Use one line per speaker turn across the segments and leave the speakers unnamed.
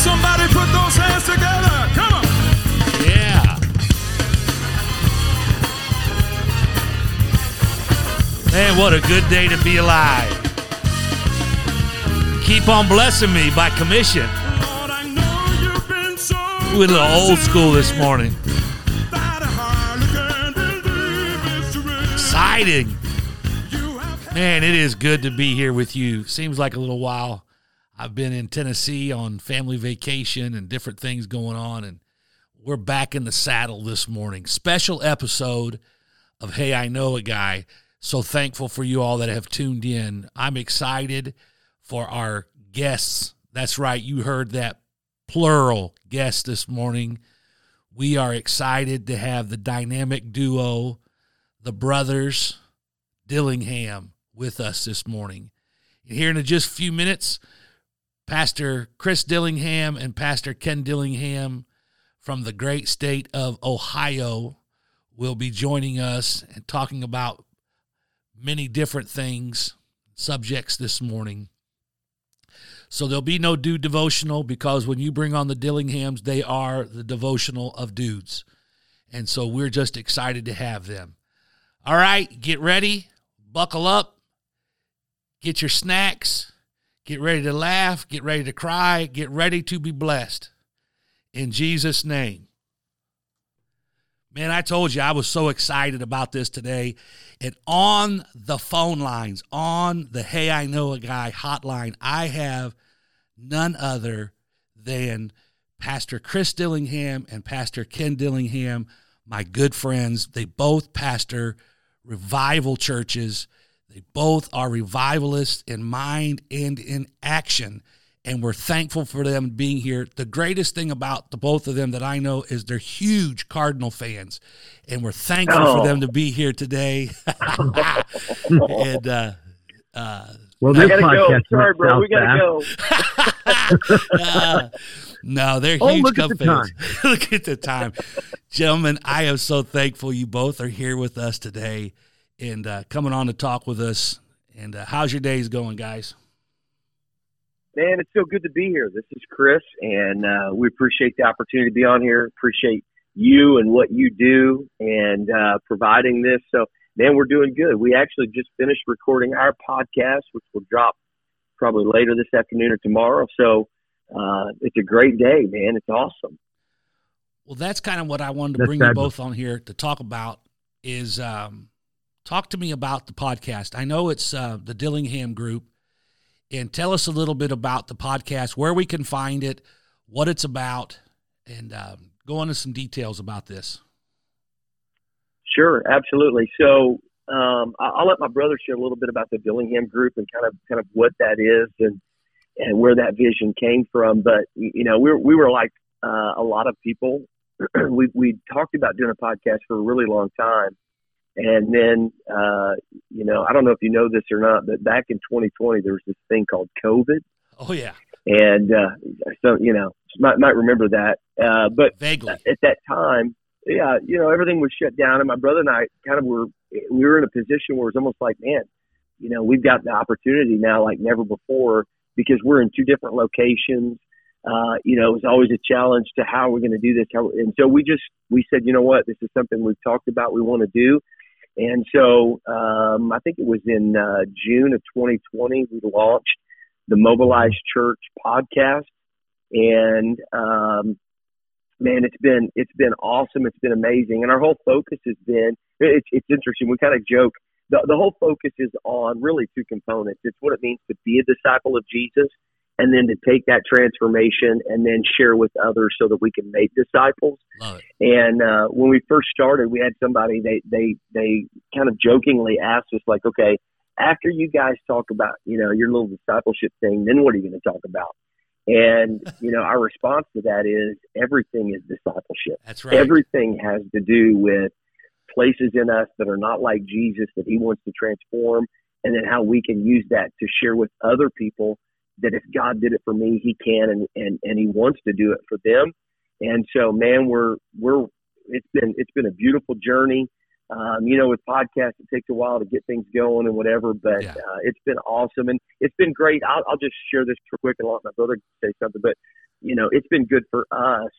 somebody put those hands together. Come on.
Yeah. Man, what a good day to be alive. Keep on blessing me by commission.
Lord, I know you've been so
We're a little old school this morning.
that I hardly can believe it's true.
Exciting. Man, it is good to be here with you. Seems like a little while. I've been in Tennessee on family vacation and different things going on, and we're back in the saddle this morning. Special episode of Hey, I Know a Guy. So thankful for you all that have tuned in. I'm excited for our guests. That's right, you heard that plural guest this morning. We are excited to have the dynamic duo, the brothers, Dillingham with us this morning. And here in just a few minutes, Pastor Kris Dillingham and Pastor Ken Dillingham from the great state of Ohio will be joining us and talking about many different things, subjects this morning. So there'll be no dude devotional because when you bring on the Dillinghams, they are the devotional of dudes. And so we're just excited to have them. All right, get ready, buckle up, get your snacks, get ready to laugh, get ready to cry, get ready to be blessed. In Jesus' name. Man, I told you I was so excited about this today. And on the phone lines, on the Hey I Know a Guy hotline, I have none other than Pastor Kris Dillingham and Pastor Ken Dillingham, my good friends. They both pastor revival churches. They both are revivalists in mind and in action. And we're thankful for them being here. The greatest thing about the both of them that I know is they're huge Cardinal fans. And we're thankful for
Oh.
them to be here today. and uh, uh,
Well,
I
this
gotta go. Sorry, bro. We gotta
fast.
go.
uh, no, they're
Oh,
huge
look at the
look at the time. Gentlemen, I am so thankful you both are here with us today and uh, coming on to talk with us. And uh, how's your days going, guys?
Man, it's so good to be here. This is Kris, and uh, we appreciate the opportunity to be on here. Appreciate you and what you do and uh, providing this. So, man, we're doing good. We actually just finished recording our podcast, which will drop probably later this afternoon or tomorrow. So, uh, it's a great day, man. It's awesome.
Well, that's kind of what I wanted to
That's
bring you both on here to talk about is um, talk to me about the podcast. I know it's uh, the Dillingham Group, and tell us a little bit about the podcast, where we can find it, what it's about, and um, go into some details about this.
Sure, absolutely. So um, I'll let my brother share a little bit about the Dillingham Group and kind of kind of what that is and and where that vision came from. But you know, we were, we were like uh, a lot of people. we we talked about doing a podcast for a really long time, and then uh, you know, I don't know if you know this or not, but back in 2020 there was this thing called COVID,
Oh yeah,
and uh, so you know, might might remember that. Uh, but
vaguely.
at that time, yeah, you know, everything was shut down, and my brother and I kind of were we were in a position where it was almost like, man, you know, we've got the opportunity now like never before because we're in two different locations. Uh, you know, it was always a challenge to how we're going to do this. How, and so we just we said, you know what, this is something we've talked about, we want to do. And so um, I think it was in uh, June of 2020 we launched the Mobilized Church podcast, and um, man, it's been it's been awesome. It's been amazing, and our whole focus has been it's it's interesting. We kind of joke the the whole focus is on really two components. It's what it means to be a disciple of Jesus, and then to take that transformation and then share with others so that we can make disciples. And uh, when we first started, we had somebody they they they kind of jokingly asked us like, okay, after you guys talk about you know your little discipleship thing, then what are you going to talk about? And you know our response to that is everything is discipleship.
That's right.
Everything has to do with places in us that are not like Jesus that He wants to transform, and then how we can use that to share with other people that if God did it for me, He can, and and and He wants to do it for them. And so, man, we're we're it's been it's been a beautiful journey. Um, you know, with podcasts, it takes a while to get things going and whatever, but
Yeah.
uh, it's been awesome and it's been great. I'll, I'll just share this real quick and let my brother say something. But you know, it's been good for us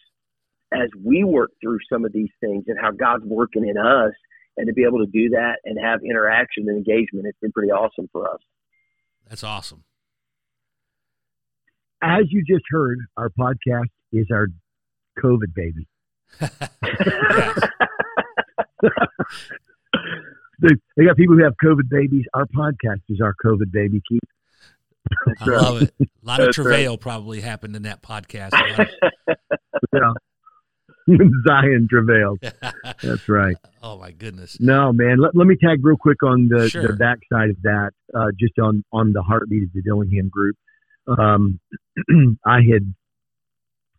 as we work through some of these things and how God's working in us and to be able to do that and have interaction and engagement. It's been pretty awesome for us.
That's awesome.
As you just heard, our podcast is our COVID baby. they, they got people who have COVID babies. Our podcast is our COVID baby. Keith.
I love it. A lot of
That's right.
travail probably happened in that podcast. A
Yeah. Zion travailed. That's right.
oh my goodness.
No, man. Let, let me tag real quick on the,
Sure.
the backside of that, uh, just on, on the heartbeat of the Dillingham group. Um, I had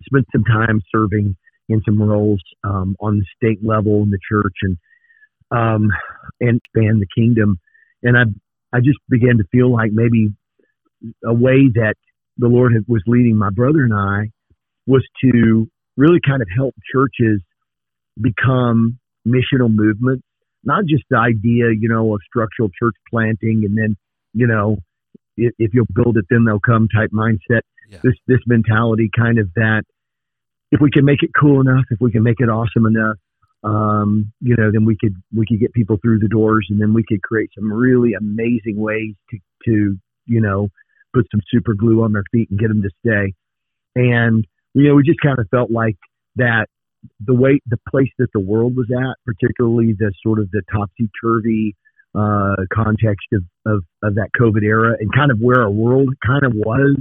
spent some time serving in some roles um, on the state level in the church and um, and expand the kingdom. And I I just began to feel like maybe a way that the Lord had, was leading my brother and I was to really kind of help churches become missional movements, not just the idea, you know, of structural church planting and then, you know, if, if you'll build it, then they'll come type mindset.
Yeah.
This this mentality, kind of that, if we can make it cool enough, if we can make it awesome enough, um, you know, then we could we could get people through the doors, and then we could create some really amazing ways to to you know put some super glue on their feet and get them to stay. And you know, we just kind of felt like that the way the place that the world was at, particularly the sort of the topsy turvy uh, context of, of of that COVID era, and kind of where our world kind of was.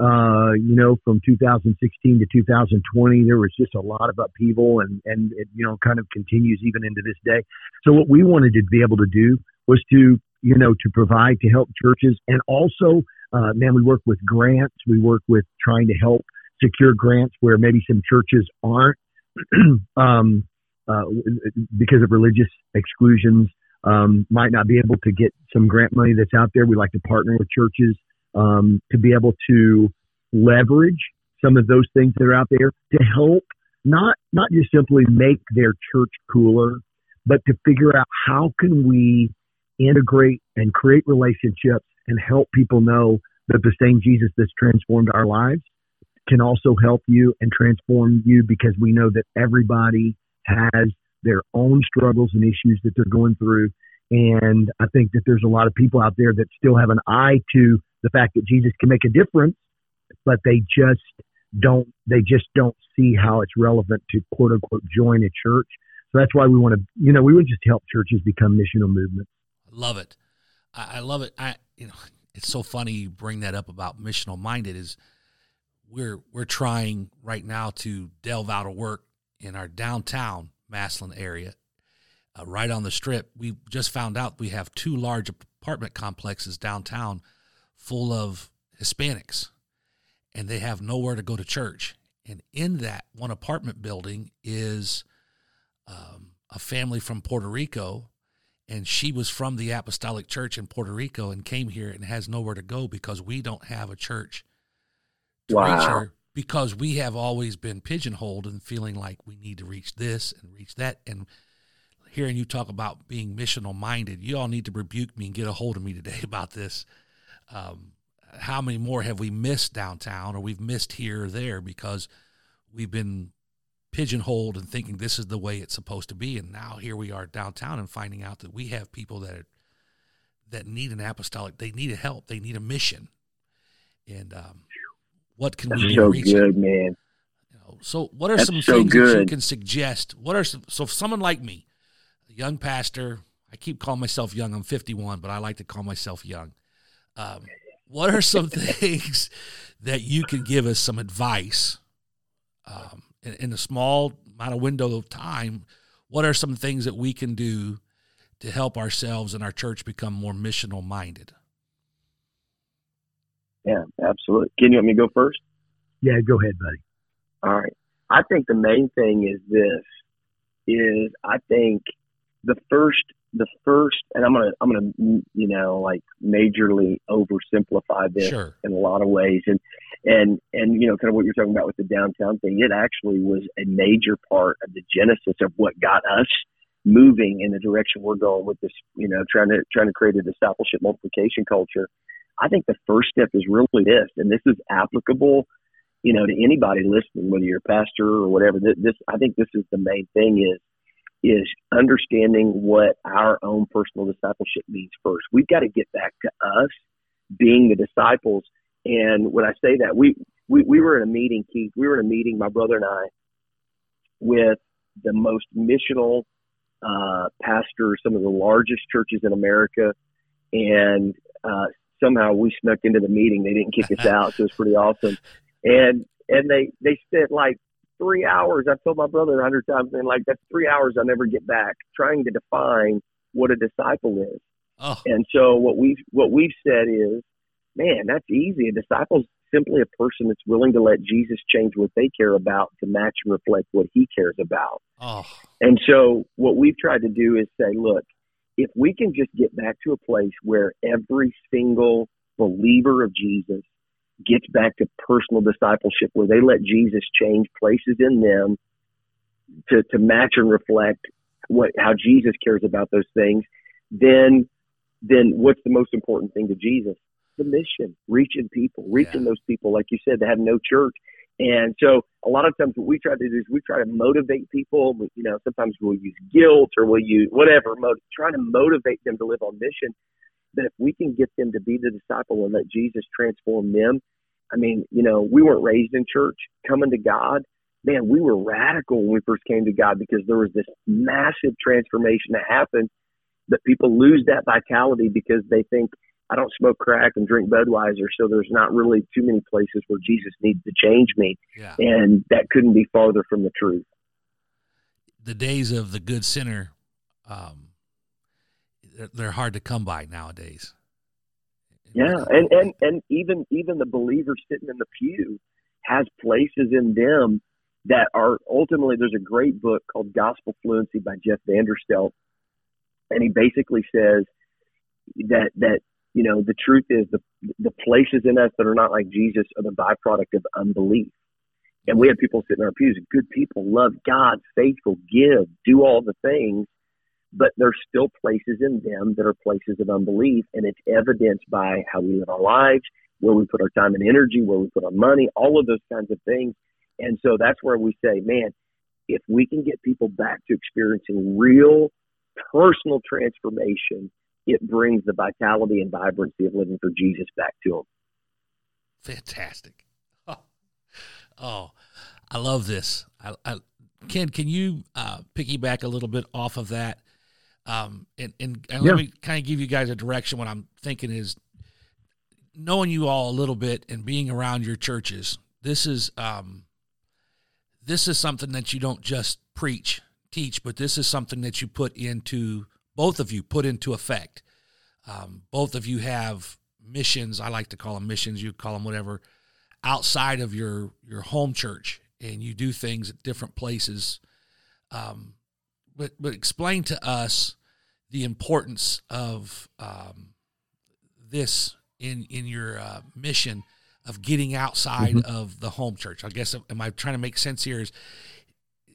Uh, you know, from 2016 to 2020, there was just a lot of upheaval, and and it, you know, kind of continues even into this day. So what we wanted to be able to do was to you know to provide to help churches, and also, uh, man, we work with grants. We work with trying to help secure grants where maybe some churches aren't um, uh, because of religious exclusions um, might not be able to get some grant money that's out there. We like to partner with churches um, to be able to leverage some of those things that are out there to help not not just simply make their church cooler, but to figure out how can we integrate and create relationships and help people know that the same Jesus that's transformed our lives can also help you and transform you because we know that everybody has their own struggles and issues that they're going through. And I think that there's a lot of people out there that still have an eye to the fact that Jesus can make a difference, but they just don't they just don't see how it's relevant to quote unquote join a church. So that's why we want to you know, we would just help churches become missional movements.
love it. I, I love it. I you know it's so funny you bring that up about missional minded is we're we're trying right now to delve out of work in our downtown Maslin area, uh, right on the strip. We just found out we have two large apartment complexes downtown full of Hispanics, and they have nowhere to go to church. And in that one apartment building is um, a family from Puerto Rico and she was from the apostolic church in Puerto Rico and came here and has nowhere to go because we don't have a church to reach her because we have always been pigeonholed and feeling like we need to reach this and reach that. And hearing you talk about being missional minded you all need to rebuke me and get a hold of me today about this. Um, how many more have we missed downtown or we've missed here or there because we've been pigeonholed and thinking this is the way it's supposed to be? And now here we are downtown and finding out that we have people that are, that need an apostolic they need a help they need a mission. And um, what can we
That's
do
so
to reach?
good, man.
You know, so what are
That's
some
so
things that you can suggest? What are some so if someone like me a young pastor i keep calling myself young i'm 51 but i like to call myself young. Um, what are some things that you can give us some advice um, in, in a small amount of window of time what are some things that we can do to help ourselves and our church become more missional minded
Yeah, absolutely. Can you let me go first?
Yeah, go ahead, buddy.
All right. I think the main thing is this is I think the first the first and I'm gonna I'm gonna you know like majorly oversimplify this
sure
in a lot of ways and and and you know kind of what you're talking about with the downtown thing it actually was a major part of the genesis of what got us moving in the direction we're going with this you know trying to trying to create a discipleship multiplication culture i think the first step is really this and this is applicable you know, to anybody listening, whether you're a pastor or whatever. This, this I think this is the main thing is is understanding what our own personal discipleship means first. We've got to get back to us being the disciples. And when I say that, we, we, we were in a meeting, Keith, we were in a meeting, my brother and I, with the most missional uh, pastors, some of the largest churches in America. And uh, somehow we snuck into the meeting. They didn't kick us out, so it was pretty awesome. And and they they spent like three hours. I've told my brother a hundred times, and like that's three hours I'll never get back trying to define what a disciple is.
Oh.
And so what we've what we've said is, man, that's easy. A disciple is simply a person that's willing to let Jesus change what they care about to match and reflect what he cares about.
Oh.
And so what we've tried to do is say, look, if we can just get back to a place where every single believer of Jesus gets back to personal discipleship where they let Jesus change places in them to, to match and reflect what how Jesus cares about those things, then then what's the most important thing to Jesus? The mission, reaching people, reaching
Yeah.
those people, like you said, that have no church. And so a lot of times what we try to do is we try to motivate people. You know, sometimes we'll use guilt or we'll use whatever, trying to motivate them to live on mission. But if we can get them to be the disciple and let Jesus transform them, I mean, you know, we weren't raised in church. Coming to God, man, we were radical when we first came to God because there was this massive transformation that happened. That people lose that vitality because they think I don't smoke crack and drink Budweiser, so there's not really too many places where Jesus needs to change me,
Yeah.
and that couldn't be farther from the truth.
The days of the good sinner, um, they're- hard to come by nowadays.
Yeah, and and and even even the believer sitting in the pew has places in them that are ultimately. There's a great book called Gospel Fluency by Jeff Vanderstelt, and he basically says that that you know the truth is the the places in us that are not like Jesus are the byproduct of unbelief. And we have people sitting in our pews, good people, love God, faithful, give, do all the things, but there's still places in them that are places of unbelief, and it's evidenced by how we live our lives, where we put our time and energy, where we put our money, all of those kinds of things. And so that's where we say, man, if we can get people back to experiencing real personal transformation, it brings the vitality and vibrancy of living for Jesus back to them.
Fantastic. Oh, I love this. I, I, Ken, can you uh, piggyback a little bit off of that? Um, and and, and
Yeah.
let me kind of give you guys a direction. What I'm thinking is knowing you all a little bit and being around your churches. This is um, this is something that you don't just preach, teach, but this is something that you put into both of you put into effect. Um, both of you have missions. I like to call them missions. You call them whatever outside of your your home church, and you do things at different places. Um, but but explain to us the importance of um, this in in your uh, mission of getting outside of the home church. I guess am I trying to make sense here? Is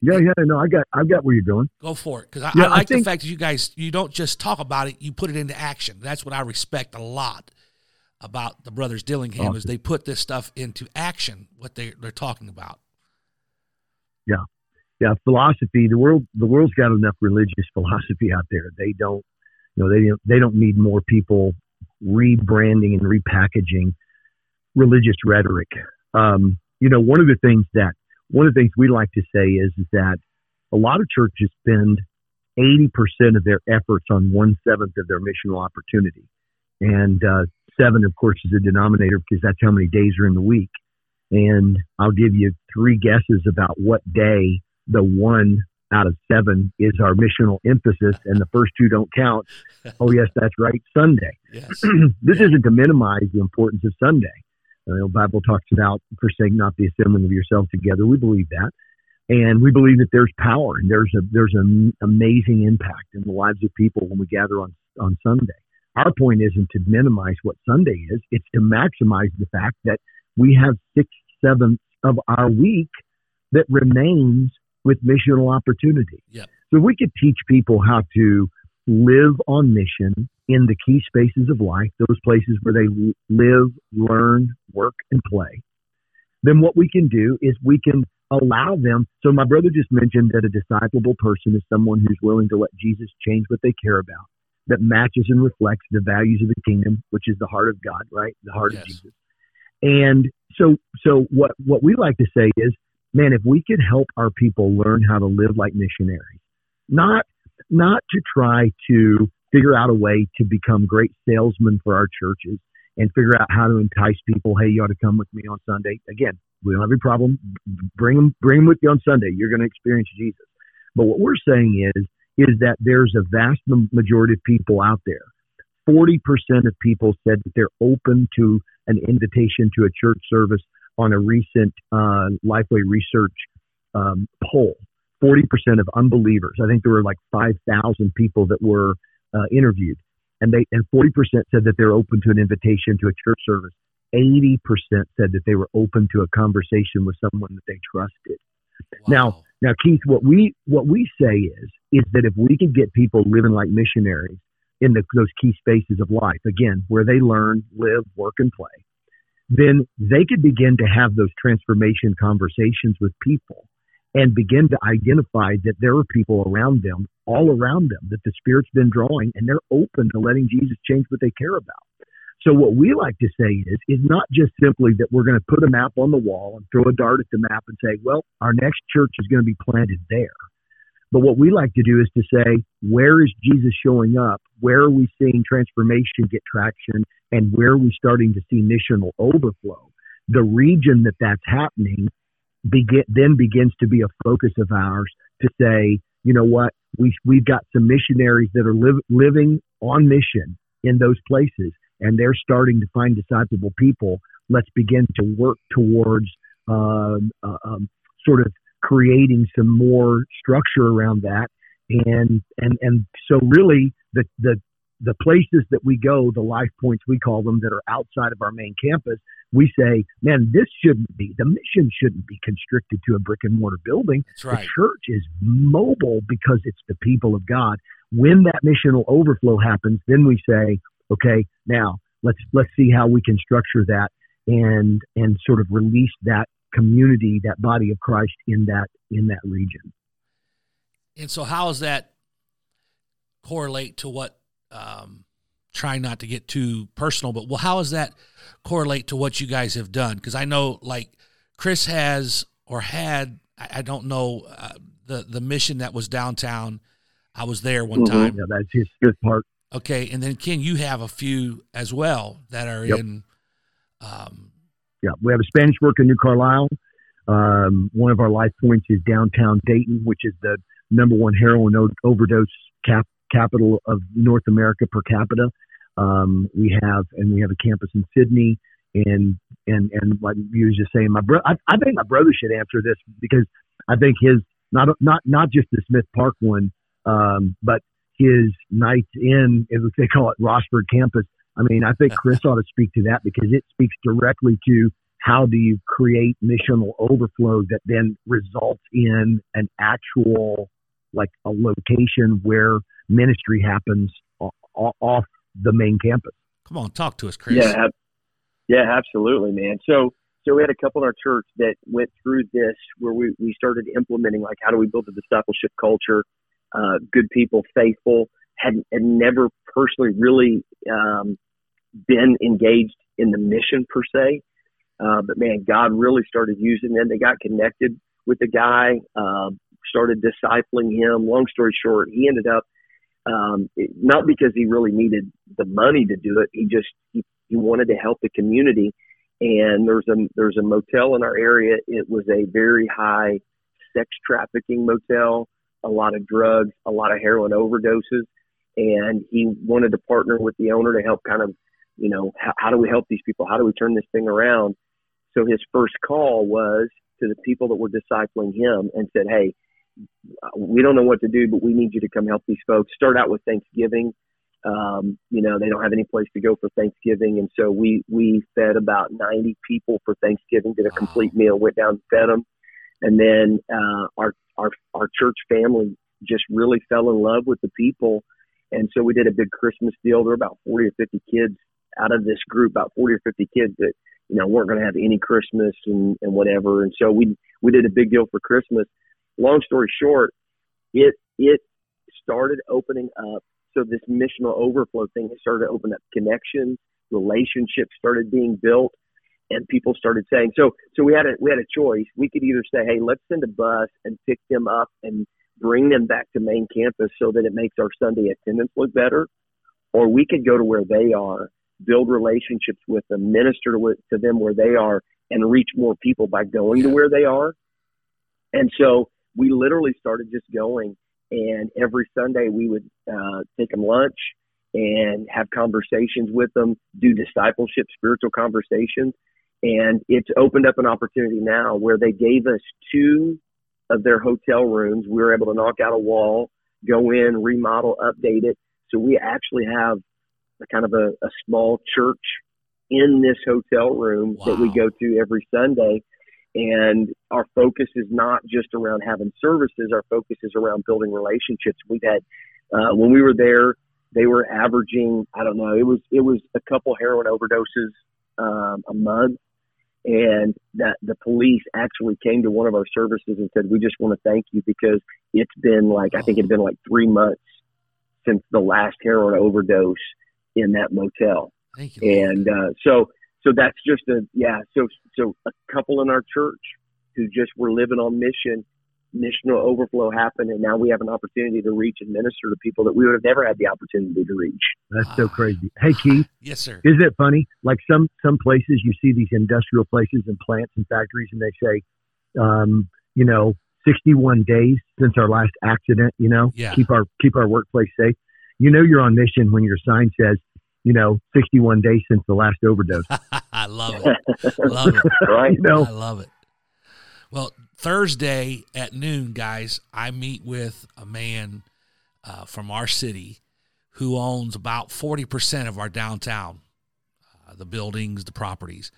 Yeah, yeah, no, I got, I got where you're going.
go for it because I,
Yeah,
I
I
like the fact that you guys you don't just talk about it, you put it into action. That's what I respect a lot about the brothers Dillingham is they put this stuff into action. What they they're talking about.
Yeah, yeah, philosophy. The world, the world's got enough religious philosophy out there. They don't, you know, they don't, they don't need more people rebranding and repackaging religious rhetoric. Um, you know, one of the things that one of the things we like to say is, is that a lot of churches spend eighty percent of their efforts on one seventh of their missional opportunity, and uh, seven, of course, is a denominator because that's how many days are in the week. And I'll give you three guesses about what day the one out of seven is our missional emphasis, and the first two don't count. Oh, yes, that's right, Sunday.
Yes.
this
Yeah.
isn't to minimize the importance of Sunday. Uh, the Bible talks about forsake not the assembling of yourselves together. We believe that, and we believe that there's power and there's a there's an amazing impact in the lives of people when we gather on on Sunday. Our point isn't to minimize what Sunday is; it's to maximize the fact that we have six sevenths of our week that remains with missional opportunity.
Yep.
So we could teach people how to live on mission in the key spaces of life, those places where they live, learn, work, and play. then what we can do is we can allow them. So my brother just mentioned that a disciplable person is someone who's willing to let Jesus change what they care about, that matches and reflects the values of the kingdom, which is the heart of God, right? The heart
Yes.
of Jesus. And so, so what, what we like to say is, man, if we could help our people learn how to live like missionaries, not, not to try to figure out a way to become great salesmen for our churches and figure out how to entice people. Hey, you ought to come with me on Sunday. Again, we don't have any problem. Bring them, bring them with you on Sunday. You're going to experience Jesus. But what we're saying is, is that there's a vast majority of people out there. 40% of people said that they're open to an invitation to a church service on a recent uh, Lifeway Research um, poll. 40% of unbelievers. I think there were like 5,000 people that were uh, interviewed, and they and 40% said that they're open to an invitation to a church service. 80% said that they were open to a conversation with someone that they trusted. Now- Now, Keith, what we what we say is is that if we could get people living like missionaries in the, those key spaces of life, again, where they learn, live, work, and play, then they could begin to have those transformation conversations with people and begin to identify that there are people around them, all around them, that the Spirit's been drawing, and they're open to letting Jesus change what they care about. So what we like to say is, is not just simply that we're going to put a map on the wall and throw a dart at the map and say, well, our next church is going to be planted there. But what we like to do is to say, where is Jesus showing up? Where are we seeing transformation get traction? And where are we starting to see missional overflow? The region that that's happening begin, then begins to be a focus of ours to say, you know what, we, we've got some missionaries that are live, living on mission in those places, and they're starting to find disciplable people. Let's begin to work towards um, uh, um, sort of creating some more structure around that, and and and so really the the the places that we go, the life points we call them that are outside of our main campus, we say, man, this shouldn't be the mission shouldn't be constricted to a brick and mortar building.
That's right.
The church is mobile because it's the people of God. When that missional overflow happens, then we say, okay, now let's let's see how we can structure that and and sort of release that community, that body of Christ in that in that region.
And so, how does that correlate to what? Um, trying not to get too personal, but well, how does that correlate to what you guys have done? Because I know, like Kris has or had, I, I don't know uh, the the mission that was downtown. I was there one
Mhm.
time.
Yeah, that's his good part.
Okay, and then Ken, you have a few as well that are
Yep.
in. Um,
Yeah, we have a Spanish work in New Carlisle. Um, one of our life points is downtown Dayton, which is the number one heroin overdose cap- capital of North America per capita. Um, we have, and we have a campus in Sidney, and and and like you was just saying, my bro, I, I think my brother should answer this because I think his not not not just the Smith Park one, um, but his nights in, as they call it, Rossford campus. I mean, I think Kris ought to speak to that because it speaks directly to how do you create missional overflow that then results in an actual, like a location where ministry happens o- o- off the main campus.
come on, talk to us, Kris.
Yeah, ab- yeah, absolutely, man. So, so we had a couple in our church that went through this where we, we started implementing like how do we build a discipleship culture, uh, good people, faithful, had, had never personally really um, been engaged in the mission per se. Uh, but man, God really started using them. They got connected with the guy, uh, started discipling him. Long story short, he ended up um, not because he really needed the money to do it. He just he, he wanted to help the community. And there's a there's a motel in our area. It was a very high sex trafficking motel, a lot of drugs, a lot of heroin overdoses, and he wanted to partner with the owner to help kind of, you know, how, how do we help these people? How do we turn this thing around? So his first call was to the people that were discipling him and said, "Hey, we don't know what to do, but we need you to come help these folks. Start out with Thanksgiving. Um, you know, they don't have any place to go for Thanksgiving, and so we we fed about 90 people for Thanksgiving. Did a
Wow.
complete meal, went down and fed them, and then uh, our our our church family just really fell in love with the people, and so we did a big Christmas deal. There were about 40 or 50 kids out of this group, about 40 or 50 kids that you know, weren't going to have any Christmas and, and whatever. And so we, we did a big deal for Christmas. Long story short, it, it started opening up. So this missional overflow thing started to open up connections, relationships started being built and people started saying so so we had a we had a choice. We could either say hey let's send a bus and pick them up and bring them back to main campus so that it makes our sunday attendance look better or we could go to where they are build relationships with them minister to, to them where they are and reach more people by going to where they are. And so we literally started just going and every sunday we would uh, take them lunch and have conversations with them, do discipleship, spiritual conversations. And it's opened up an opportunity now where they gave us two of their hotel rooms. We were able to knock out a wall, go in, remodel, update it. So we actually have a kind of a, a small church in this hotel room wow. that we go to every Sunday. And our focus is not just around having services. Our focus is around building relationships. We've had, uh, when we were there, they were averaging, I don't know, it was, it was a couple heroin overdoses, um, a month and that the police actually came to one of our services and said, "We just want to thank you because it's been like I think it's been like three months since the last heroin overdose in that motel."
Thank you.
And uh, so, so that's just a yeah. So, so a couple in our church who just were living on mission missional overflow happened, and now we have an opportunity to reach and minister to people that we would have never had the opportunity to reach.
That's so crazy. Hey Keith,
yes sir.
Isn't it funny? Like some some places, you see these industrial places and plants and factories, and they say, um, you know, 61 days since our last accident. You know,
yeah.
keep our keep our workplace safe. You know, you're on mission when your sign says, you know, 61 days since the last overdose.
I love it. love it.
right?
You know,
I love it. Well, Thursday at noon, guys, I meet with a man uh, from our city who owns about 40% of our downtown, uh, the buildings, the properties.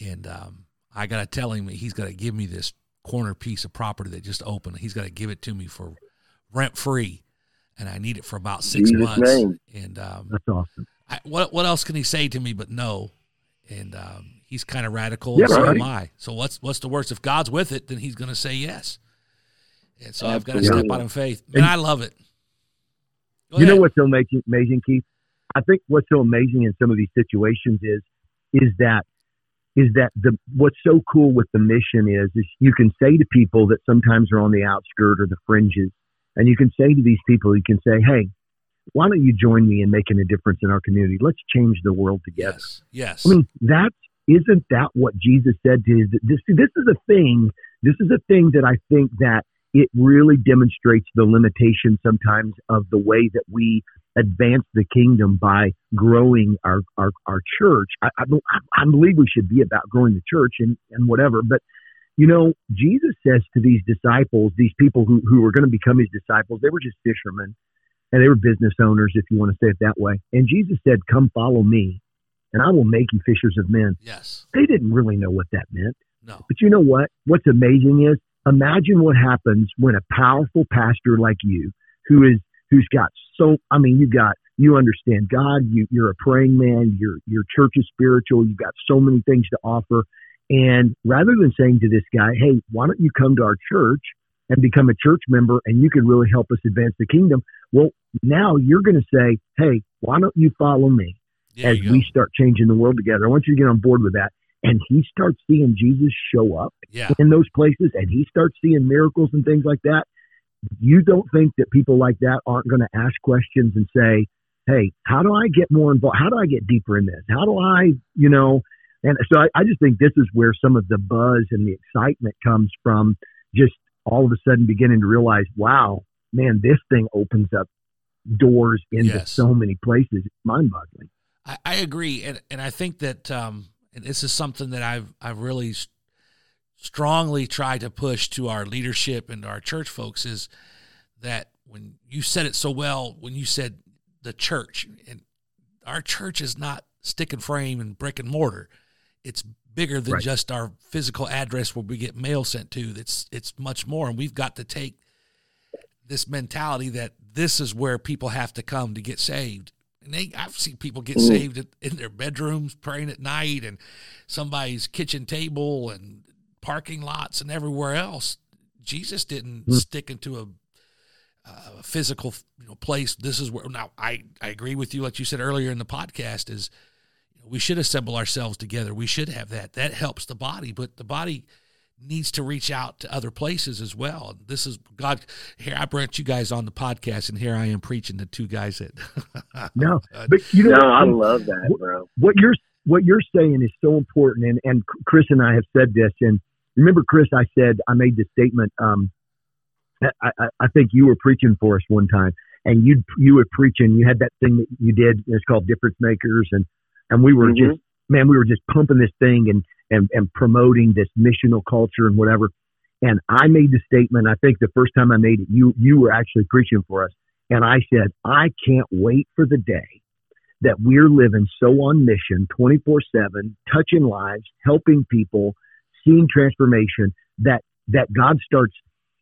And um, I got to tell him that he's got to give me this corner piece of property that just opened. He's got to give it to me for rent free. And I need it for about six
Jesus
months.
name.
And um,
that's awesome.
I, what what else can he say to me but no? And um, he's kind of radical,
Yeah,
and so
right.
am I. So what's what's the worst? If God's with it, then He's going to say yes. And so I've got to step out in faith. Man, I love it. Go
you know what's so amazing, amazing, Keith? I think what's so amazing in some of these situations is is that is that the what's so cool with the mission is is you can say to people that sometimes are on the outskirt or the fringes, and you can say to these people, you can say, "Hey, why don't you join me in making a difference in our community? Let's change the world together."
Yes. Yes.
I mean, that isn't that what Jesus said to his. This this is a thing. This is a thing that I think that it really demonstrates the limitation sometimes of the way that we advance the kingdom by growing our our, our church. I, I, I believe we should be about growing the church and and whatever, but. You know, Jesus says to these disciples, these people who, who were going to become his disciples, they were just fishermen and they were business owners, if you want to say it that way. And Jesus said, Come follow me, and I will make you fishers of men.
yes.
They didn't really know what that meant.
No.
But you know what? What's amazing is imagine what happens when a powerful pastor like you, who is who's got so I mean, you got you understand God, you you're a praying man, your your church is spiritual, you've got so many things to offer. And rather than saying to this guy, Hey, why don't you come to our church and become a church member and you can really help us advance the kingdom? Well, now you're gonna say, Hey, why don't you follow me?
There
as we start changing the world together. I want you to get on board with that. And he starts seeing Jesus show up
yeah.
in those places and he starts seeing miracles and things like that. You don't think that people like that aren't going to ask questions and say, Hey, how do I get more involved? How do I get deeper in this? How do I, you know? And so I, I just think this is where some of the buzz and the excitement comes from just all of a sudden beginning to realize, wow, man, this thing opens up doors into
Yes.
so many places. It's mind boggling.
I, I agree, and and I think that um, and this is something that I've I've really s- strongly tried to push to our leadership and our church folks is that when you said it so well when you said the church and our church is not stick and frame and brick and mortar. It's bigger than
Right.
just our physical address where we get mail sent to. It's it's much more and we've got to take this mentality that this is where people have to come to get saved And they, I've seen people get saved in, their bedrooms praying at night, and somebody's kitchen table, and parking lots, and everywhere else. Jesus didn't stick into a uh, physical you know place. This is where now i i agree with you like you said earlier in the podcast is you know, we should assemble ourselves together. We should have that. That helps the body but the body needs to reach out to other places as well this is god here i brought you guys on the podcast and here i am preaching to two guys that
No, but you know,
No, I love that, bro.
what you're what you're saying is so important, and and Kris and I have said this, and remember, Kris, I said I made this statement. Um, I, I, I think you were preaching for us one time, and you you were preaching. You had that thing that you did. It's called Difference Makers, and and we were
Mhm.
just man, we were just pumping this thing and and and promoting this missional culture and whatever. And I made the statement. I think the first time I made it, you you were actually preaching for us, and I said I can't wait for the day that we're living so on mission 24 7 touching lives helping people seeing transformation that that god starts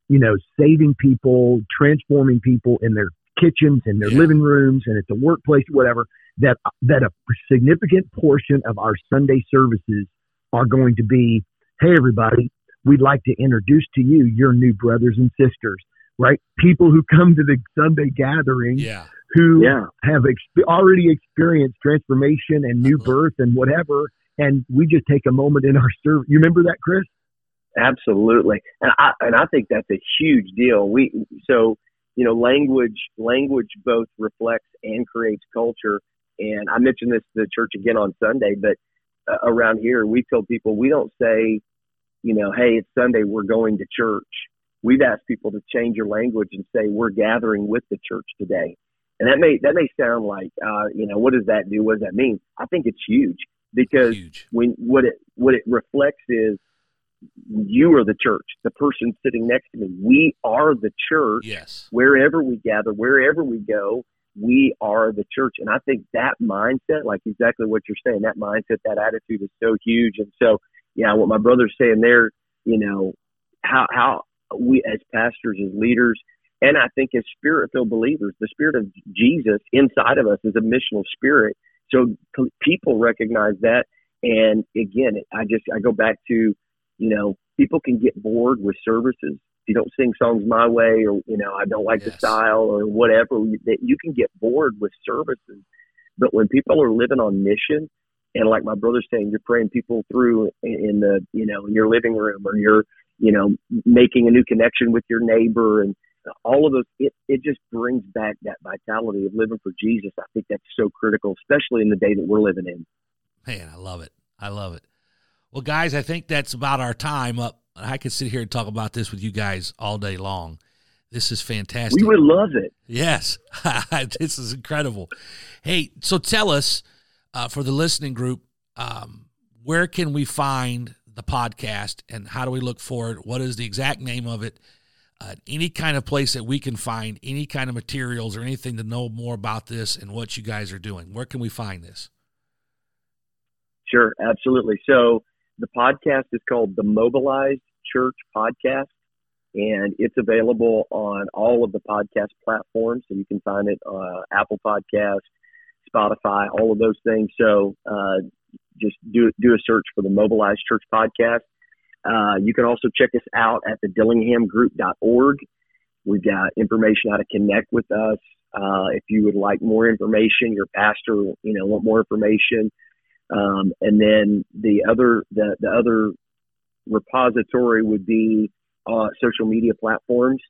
you know saving people transforming people in their kitchens in their
Yeah.
living rooms and at the workplace whatever that that a significant portion of our sunday services are going to be hey everybody we'd like to introduce to you your new brothers and sisters right people who come to the sunday gathering
yeah
who
Yeah.
have exp- already experienced transformation and new
Uh-huh.
birth and whatever, and we just take a moment in our service. You remember that, Kris?
Absolutely, and I and I think that's a huge deal. We so you know language language both reflects and creates culture. And I mentioned this to the church again on Sunday, but uh, around here we tell people we don't say, you know, hey, it's Sunday, we're going to church. We've asked people to change your language and say we're gathering with the church today. And that may that may sound like, uh, you know, what does that do? What does that mean? I think it's huge because
huge
when what it what it reflects is you are the church the person sitting next to me we are the church
yes
wherever we gather wherever we go we are the church. And i think that mindset like exactly what you're saying that mindset that attitude is so huge. And so yeah what my brother's saying there you know how how we as pastors as leaders and i think as spirit filled believers the spirit of jesus inside of us is a missional spirit. So people recognize that. And again i just i go back to you know people can get bored with services you don't sing songs my way or you know i don't like the style or whatever that you can get bored with services but when people are living on mission and like my brother's saying you're praying people through in, in the you know in your living room or you're you know making a new connection with your neighbor and all of those it, it just brings back that vitality of living for jesus i think that's so critical especially in the day that we're living in
Man, I love it. I love it. Well, guys, I think that's about our time up. I could sit here and talk about this with you guys all day long. This is fantastic.
we would love it
Yes, this is incredible. Hey, so tell us uh, for the listening group, um, where can we find the podcast and how do we look for it? What is the exact name of it? Uh, any kind of place that we can find any kind of materials or anything to know more about this and what you guys are doing. Where can we find this?
Sure, absolutely. So the podcast is called the Mobilized Church Podcast, and it's available on all of the podcast platforms. So you can find it uh, Apple Podcast, Spotify, all of those things. So uh, just do do a search for the Mobilized Church Podcast. Uh, you can also check us out at the DillinghamGroup.org. We've got information how to connect with us. Uh, if you would like more information, your pastor, you know, want more information, um, and then the other the, the other repository would be uh, social media platforms.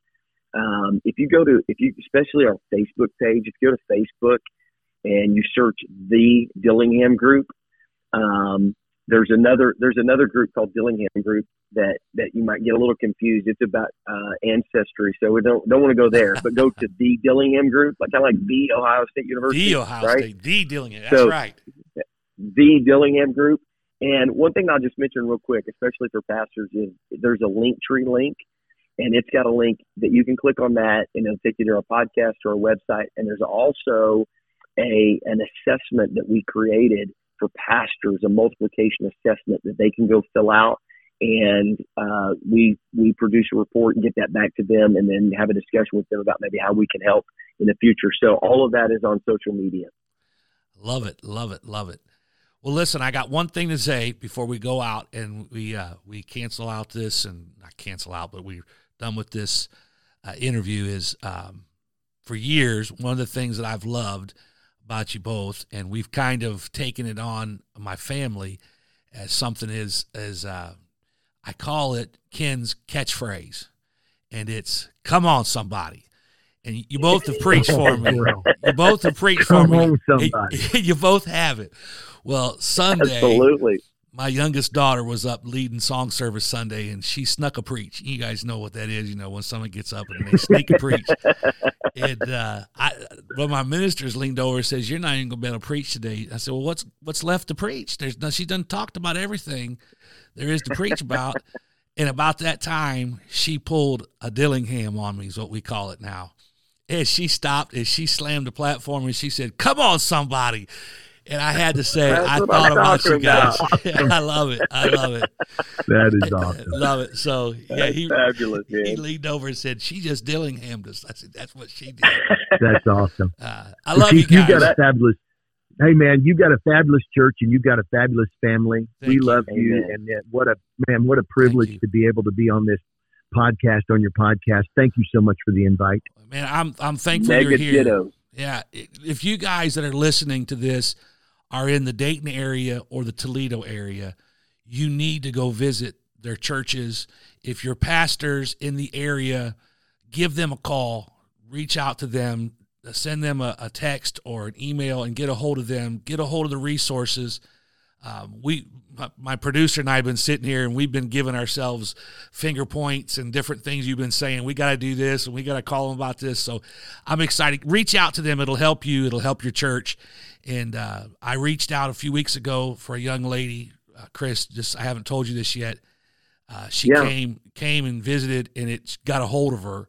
Um, if you go to if you especially our Facebook page, if you go to Facebook and you search the Dillingham Group, um, there's another there's another group called Dillingham Group that that you might get a little confused. It's about uh, ancestry, so we don't don't want to go there, but go to the Dillingham Group, like kind of like the Ohio State University,
The Ohio
right?
State, the Dillingham. That's
So-
right.
the Dillingham Group. And one thing I'll just mention real quick, especially for pastors, is there's a link tree link, and it's got a link that you can click on that, and it'll take you to our podcast or our website. And there's also a an assessment that we created for pastors, a multiplication assessment that they can go fill out. And uh, we we produce a report and get that back to them, and then have a discussion with them about maybe how we can help in the future. So all of that is on social media.
Love it, love it, love it. Well, listen, I got one thing to say before we go out and we uh, we cancel out this and not cancel out, but we're done with this uh, interview. Is um, for years one of the things that I've loved about you both, and we've kind of taken it on my family as something is as uh, I call it Ken's catchphrase, and it's "Come on, somebody." And you both have preached for me. You both have preached for me.
somebody.
You both have it. Well, Sunday,
Absolutely.
my youngest daughter was up leading song service Sunday, and she snuck a preach. You guys know what that is, you know, when someone gets up and they sneak a preach. And uh, I, well, my ministers leaned over and says, "You're not even going to be able to preach today." I said, "Well, what's what's left to preach? There's no, she done talked about everything there is to preach about." And about that time, she pulled a Dillingham on me, is what we call it now. And she stopped and she slammed the platform and she said, Come on, somebody. And I had to say,
That's
I thought
I'm
about you guys. I love it. I love it.
That is awesome.
Love it. So yeah,
That's
he
fabulous,
he leaned over and said, "She just Dillinghammed us." I said, "That's what she did."
That's awesome.
Uh, I love you
Keith,
guys.
got a fabulous. Hey man, you got a fabulous church and you got a fabulous family.
Thank
we
you.
love you, and what a man, what a privilege to be able to be on this podcast on your podcast. Thank you so much for the invite.
Man, I'm I'm thankful
Mega
you're here.
ditto.
Yeah, if you guys that are listening to this are in the Dayton area or the Toledo area, you need to go visit their churches. If you're pastors in the area, give them a call, reach out to them, send them a, a text or an email, and get a hold of them. Get a hold of the resources. Um, we, my, producer and I have been sitting here and we've been giving ourselves finger points and different things you've been saying. We got to do this and we got to call them about this. So I'm excited. Reach out to them. It'll help you. It'll help your church. And uh, I reached out a few weeks ago for a young lady, uh, Kris. Just I haven't told you this yet. Uh, she
Yeah.
came came and visited, and it got a hold of her.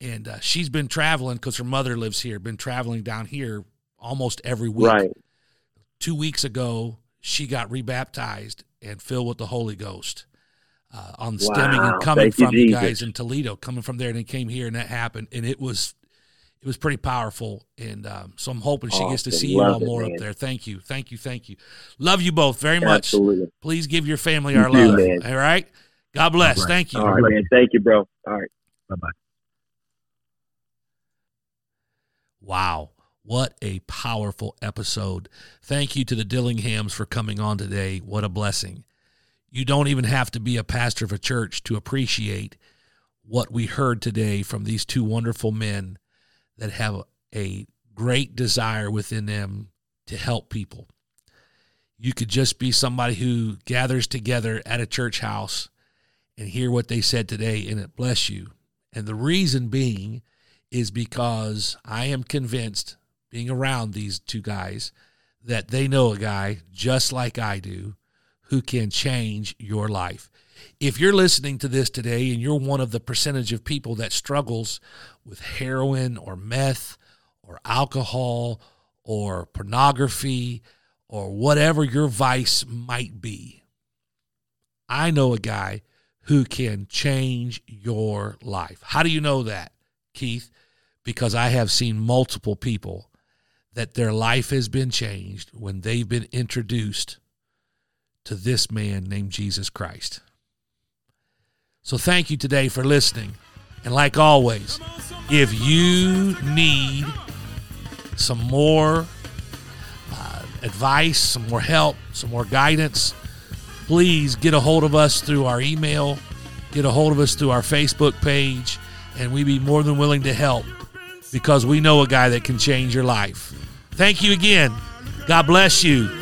And uh, she's been traveling because her mother lives here. Been traveling down here almost every week
Right.
two weeks ago, she got rebaptized and filled with the Holy Ghost. Uh, on stemming and coming
Thank
from you
Jesus.
guys in Toledo, coming from there, and it came here, and that happened, and it was, it was pretty powerful, and um, so I'm hoping she gets to
Awesome.
see you
Love
all
it,
more
man.
up there. Thank you, thank you, thank you. Love you both very much.
Absolutely.
Please give your family
You
our
too,
love.
man.
All right, God bless.
All right.
Thank you.
All right, man. Thank you, bro. All right.
Bye bye.
Wow. What a powerful episode. Thank you to the Dillinghams for coming on today. What a blessing. You don't even have to be a pastor of a church to appreciate what we heard today from these two wonderful men that have a great desire within them to help people. You could just be somebody who gathers together at a church house and hear what they said today, and it bless you. And the reason being is because I am convinced, being around these two guys, that they know a guy just like I do who can change your life. If you're listening to this today and you're one of the percentage of people that struggles with heroin or meth or alcohol or pornography or whatever your vice might be, I know a guy who can change your life. How do you know that, Keith? Because I have seen multiple people that their life has been changed when they've been introduced to this man named Jesus Christ. So thank you today for listening. And like always, if you need some more uh, advice, some more help, some more guidance, please get a hold of us through our email, get a hold of us through our Facebook page, and we'd be more than willing to help because we know a guy that can change your life. Thank you again. God bless you.